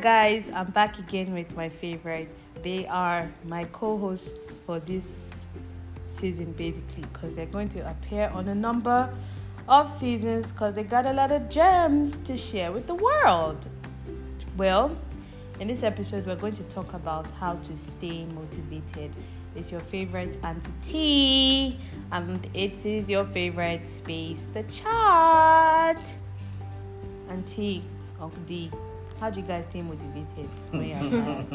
Guys, I'm back again with my favorites. They are my co-hosts for this season basically because they're going to appear on a number of seasons because they got a lot of gems to share with the world. Well, in this episode we're going to talk about how to stay motivated. It's your favorite Auntie T and it is your favorite space, the chat. Auntie, Uncle D, how do you guys stay motivated when you're tired?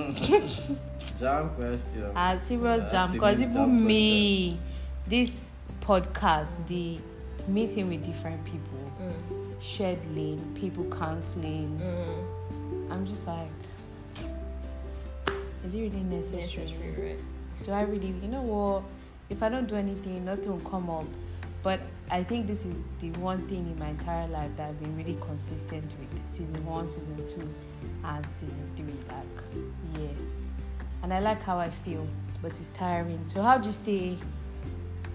Jam question. A serious Yeah, jam because serious even jam me, this podcast, the meeting with different people, Mm. shared lane, people counseling, mm. I'm just like, is it really necessary? Necessary, right? Do I really, you know what? If I don't do anything, nothing will come up. But I think this is the one thing in my entire life that I've been really consistent with season one, season two, and season three. Like, yeah. And I like how I feel, but it's tiring. So, how do you stay,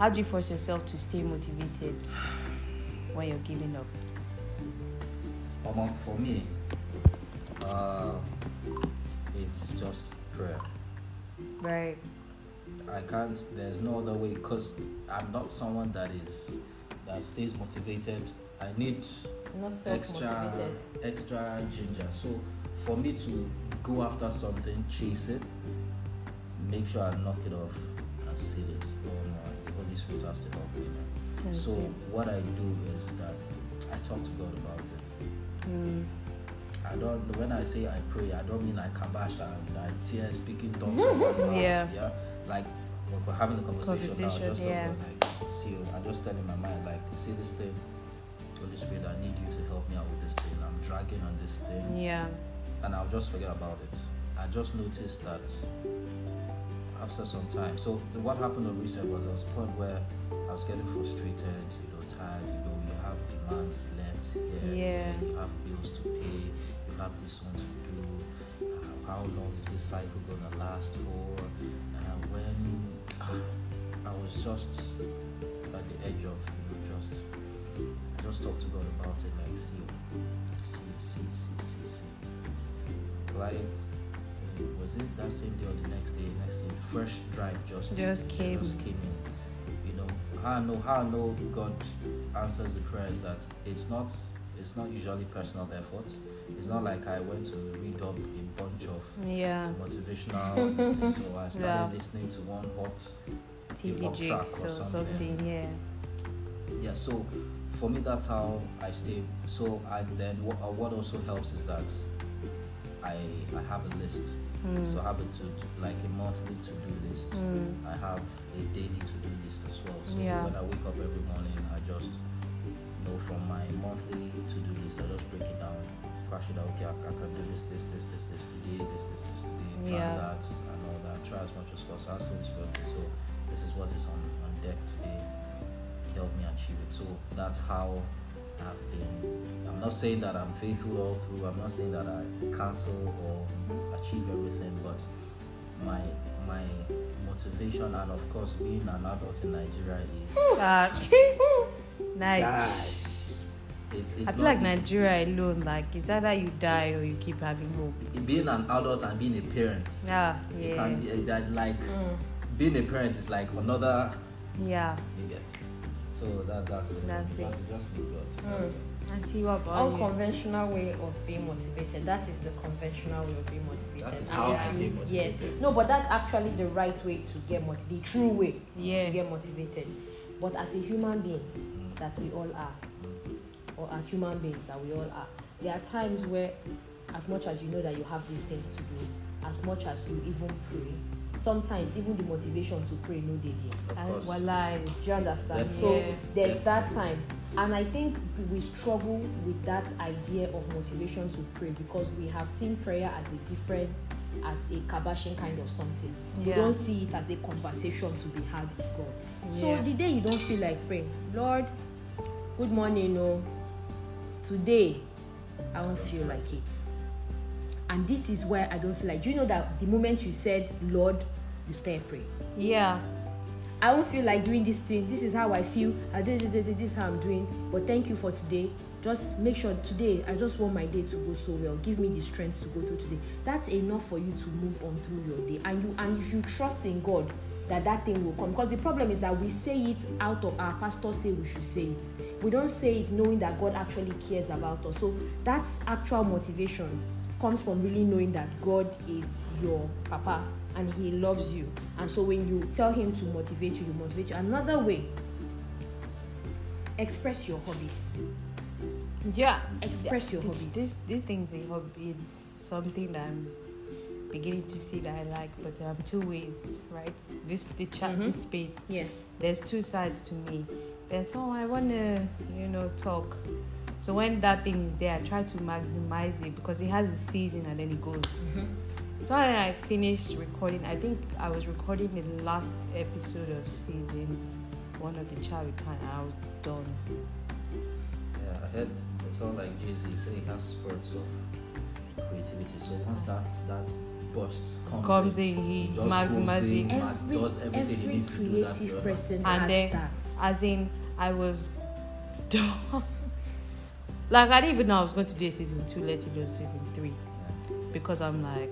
how do you force yourself to stay motivated when you're giving up? Um, for me, uh, it's just prayer. Right. I can't. There's no other way because I'm not someone that is that stays motivated. I need extra extra ginger. So for me to go after something, chase it, make sure I knock it off and seal it. Oh no, the Holy Spirit has to help me. That's So it. what I do is that I talk to God about it. Mm. I don't. When I say I pray, I don't mean I kabash and I tear speaking tongues. Yeah. yeah. Like we're we're having a conversation, now. Conversation, Just yeah. talk about, like see, I just tell in my mind see this thing, Holy Spirit, I need you to help me out with this thing. I'm dragging on this thing, Yeah. and I'll just forget about it. I just noticed that after some time. So what happened on reset was there was a point where I was getting frustrated, you know, tired. You know, you have demands left here, Yeah. you have bills to pay, you have this one to do. Uh, how long is this cycle gonna last for? Uh, when I was just at the edge of, you know, just I just talked to God about it, like, see, see, see, see, see, see. Like, uh, was it that same day or the next day? Next day, fresh drive just Just came. just came in. You know, how I know how I know God answers the prayers that it's not it's not usually personal effort. It's not like I went to read up a bunch of Yeah. motivational things, or I started Yeah. listening to one hot TD hip-hop track or or something. something. Yeah. Yeah so for me that's how i stay. So and then what, uh, what also helps is that i i have a list. Mm. so i have a to like a monthly to-do list. Mm. i have a daily to-do list as well. So Yeah. when i wake up every morning i just you know from my monthly to-do list i just break it down. Crash it out. Okay i, I can do this this this this this today this this this today plan Yeah. that and all that. Try as much as possible. Ask for this okay so this is what is on on deck today help me achieve it. So that's how I've been. I'm not saying that I'm faithful all through. I'm not saying that I cancel or achieve everything, but my my motivation and of course being an adult in Nigeria is Ah, nice. it's it's I feel like easy. Nigeria alone, like it's either you die or you keep having hope. being an adult and being a parent. Yeah, You yeah, can eh, that like Mm. being a parent is like another yeah. you get. So that that's it. That's it. That's just need God Mm. help me. Auntie, what about you? Unconventional way of being motivated. That is the conventional way of being motivated. That is how if I you- get Yes. No, but that's actually the right way to get motivated. The true way Yeah. to get motivated. But as a human being Mm. that we all are, Mm. or as human beings that we all are, there are times where, as much as you know that you have these things to do, as much as you even pray, sometimes even the motivation to pray no dey there. Of I, walai. Do you understand? Definitely. So Yeah. there's that time. And I think we struggle with that idea of motivation to pray because we have seen prayer as a different, as a kabashing kind of something. We Yeah. don't see it as a conversation to be had with God. So the day you don't feel like praying, Lord, good morning, no. Today, I don't feel like it. And this is why I don't feel like. Do you know that the moment you said, Lord, you start praying? Yeah. I don't feel like doing this thing. This is how I feel. I did this is how I'm doing. But thank you for today. Just make sure today I just want my day to go so well. Give me the strength to go through today. That's enough for you to move on through your day. And you and if you trust in God that that thing will come because the problem is that we say it out of our pastor say we should say it we don't say it knowing that god actually cares about us so that's actual motivation comes from really knowing that god is your papa and he loves you and so when you tell him to motivate you you motivate you another way express your hobbies Yeah. express your hobbies This this thing's a hobby. It's something that I'm beginning to see that I like, but um, two ways, right? This the chat, Mhm. this space. yeah There's two sides to me. There's oh I wanna you know talk. So when that thing is there, I try to maximize it because it has a season and then it goes. Mm-hmm. So when I finished recording, I think I was recording the last episode of season one of the chat with Khan, and I was done. Yeah, I heard it's all like Jay Z said he has spurts of creativity. So once that that burst comes, Comes in, in, he maximizes it. Max does everything he every needs to do that creative person And has then- that as in I was done. Like I didn't even know I was going to do a season two, let alone season three, Yeah, because I'm like,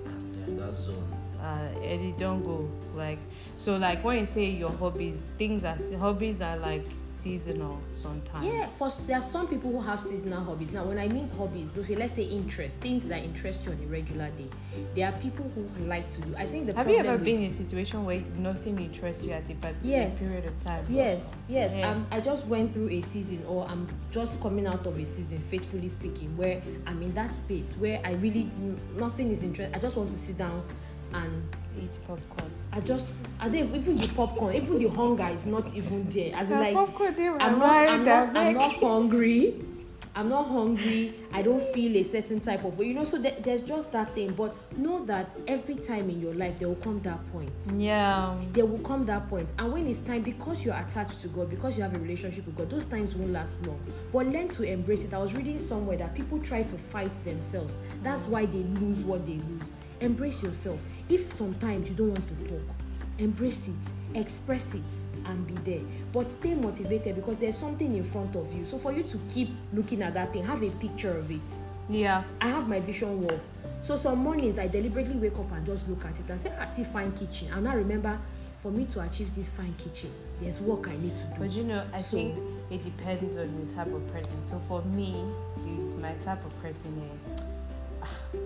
yeah, that zone. uh, Eddie, don't go. Like, so like when you say your hobbies, things are hobbies are like seasonal sometimes. Yeah, for there are some people who have seasonal hobbies. Now, when I mean hobbies, okay, let's say interest, things that interest you on a regular day. There are people who like to do. I think the Have you ever been in a situation where nothing interests you at a particular Yes. period of time? Yes, yes. Yeah. Um, I just went through a season, or I'm just coming out of a season, faithfully speaking, where I'm in that space where I really nothing is interesting. I just want to sit down and Eat popcorn. I just I don't even the popcorn, even the hunger is not even there. As in, like I'm not, I'm not, I'm not hungry. I'm not hungry. I don't feel a certain type of way. You know, so there, there's just that thing. But know that every time in your life, there will come that point. Yeah. There will come that point. And when it's time, because you're attached to God, because you have a relationship with God, those times won't last long. But learn to embrace it. I was reading somewhere that people try to fight themselves. That's why they lose what they lose. Embrace yourself. If sometimes you don't want to talk, embrace it, express it, and be there. But stay motivated because there's something in front of you. So for you to keep looking at that thing, have a picture of it. Yeah. I have my vision wall. So some mornings I deliberately wake up and just look at it and say, I see fine kitchen. And I remember for me to achieve this fine kitchen, there's work I need to do. But you know, I So- think it depends on the type of person. So for me, the, my type of person, eh,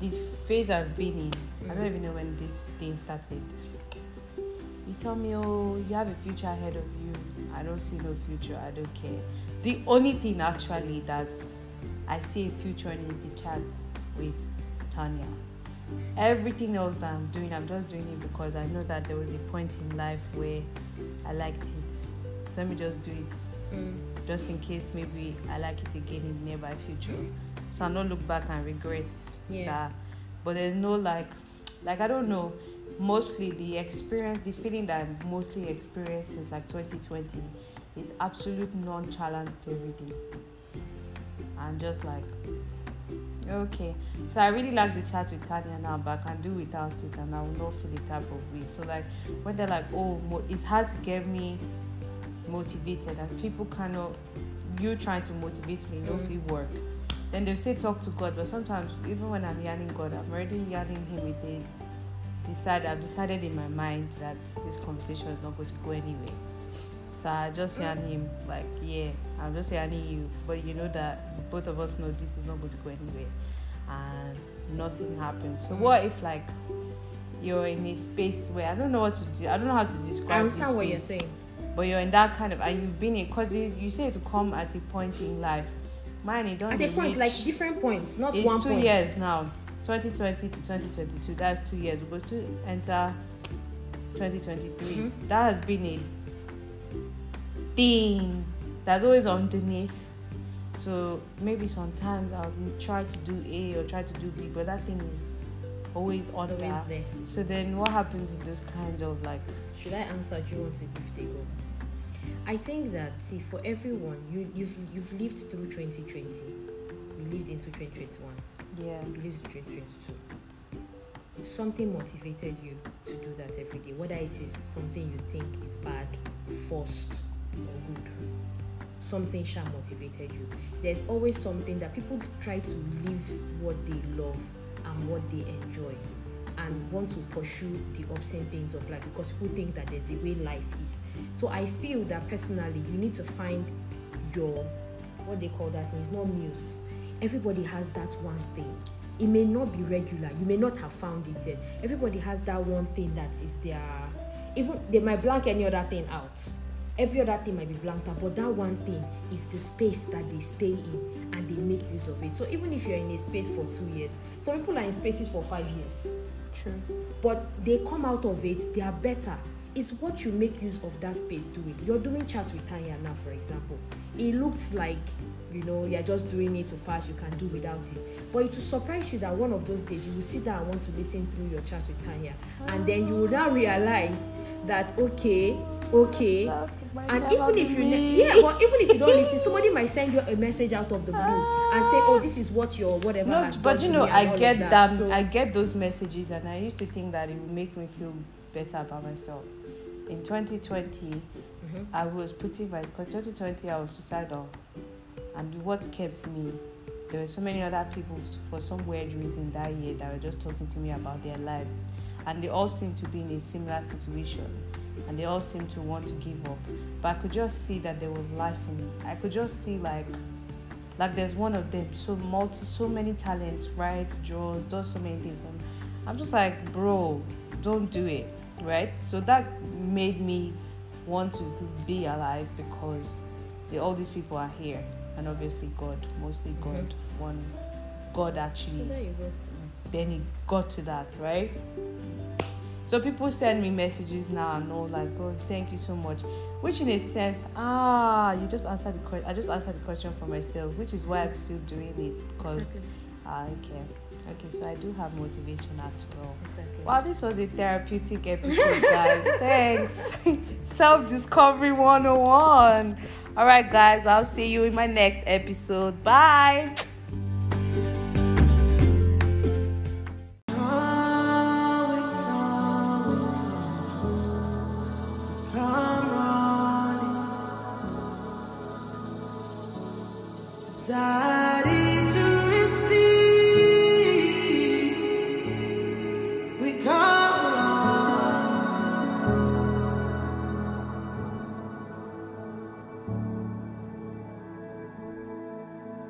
the phase I've been in, I don't even know when this thing started. You tell me, oh, you have a future ahead of you. I don't see no future. I don't care. The only thing actually that I see a future in is the chat with Tanya. Everything else that I'm doing, I'm just doing it because I know that there was a point in life where I liked it. So let me just do it Mm. just in case maybe I like it again in the nearby future. So I'll not look back and regret Yeah. that. But there's no like, like I don't know. Mostly the experience, the feeling that I mostly experienced since like 2020 is absolute nonchalance to everything. I'm just like, okay. So I really like the chat with Tanya now, but I can do without it, and I will not feel the type of way. So like when they're like, oh, mo- it's hard to get me motivated and people cannot you trying to motivate me no Mm. feel work then they say talk to god. But sometimes even when i'm yarning god i'm already yarning him with a decide i've decided in my mind that this conversation is not going to go anywhere. So i just yarn him like yeah i'm just yarning you. But you know that both of us know this is not going to go anywhere and nothing happens. So what if like you're in a space where i don't know what to do i don't know how to describe I this understand what you're saying. but you're in that kind of and you've been in because you, you say to come at a point in life mine don't At a point, like different points, not it's one two point. years now 2020 to 2022 that's two years we're supposed to enter 2023 Mhm. that has been a thing that's always underneath so maybe sometimes i'll try to do a or try to do b but that thing is always on Always there there. so then what happens in those kind of like Should I answer? Do you want to give the go? I think that see for everyone, you you've you've lived through 2020, you lived into 2021, yeah you lived into 2022. something motivated you to do that every day, whether it is something you think is bad, forced, or good. Something shall motivated you. There's always something that people try to live what they love and what they enjoy and want to pursue the obscene things of life because people think that there's a way life is. So I feel that personally, you need to find your what they call that. It's not muse. Everybody has that one thing. It may not be regular. You may not have found it yet. Everybody has that one thing that is their. Even they might blank any other thing out. Every other thing might be blanked out, but that one thing is the space that they stay in and they make use of it. So even if you're in a space for two years, some people are in spaces for five years True. but they come out of it they are better. It's what you make use of that space doing you're doing chat with tanya now for example. It looks like you know you're just doing it to pass you can do without it. But it will surprise you that one of those days you will sit down and want to listen through your chat with tanya. And then you will now realize that okay okay and even if you ne- yeah but even if you don't listen somebody might send you a message out of the blue and say oh this is what your whatever No, but you know, I get that. them. So- I get those messages, and I used to think that it would make me feel better about myself. In 2020, Mhm. I was putting my because 2020 I was suicidal, and what kept me. There were so many other people for some weird reason that year that were just talking to me about their lives, and they all seemed to be in a similar situation, and they all seemed to want to give up. But I could just see that there was life in it. I could just see like like there's one of them so multi so many talents writes draws does so many things and i'm just like bro don't do it right so that made me want to be alive because the, all these people are here and obviously god mostly god Mhm. one god So actually go. then it got to that, right? So people send me messages now and all like, oh, thank you so much. Which in a sense, ah, you just answered the question. I just answered the question for myself, which is why I'm still doing it because Exactly. ah, okay, okay. So I do have motivation after all. Exactly. Wow, this was a therapeutic episode, guys. Thanks. Self discovery 101. All right, guys, I'll see you in my next episode. Bye.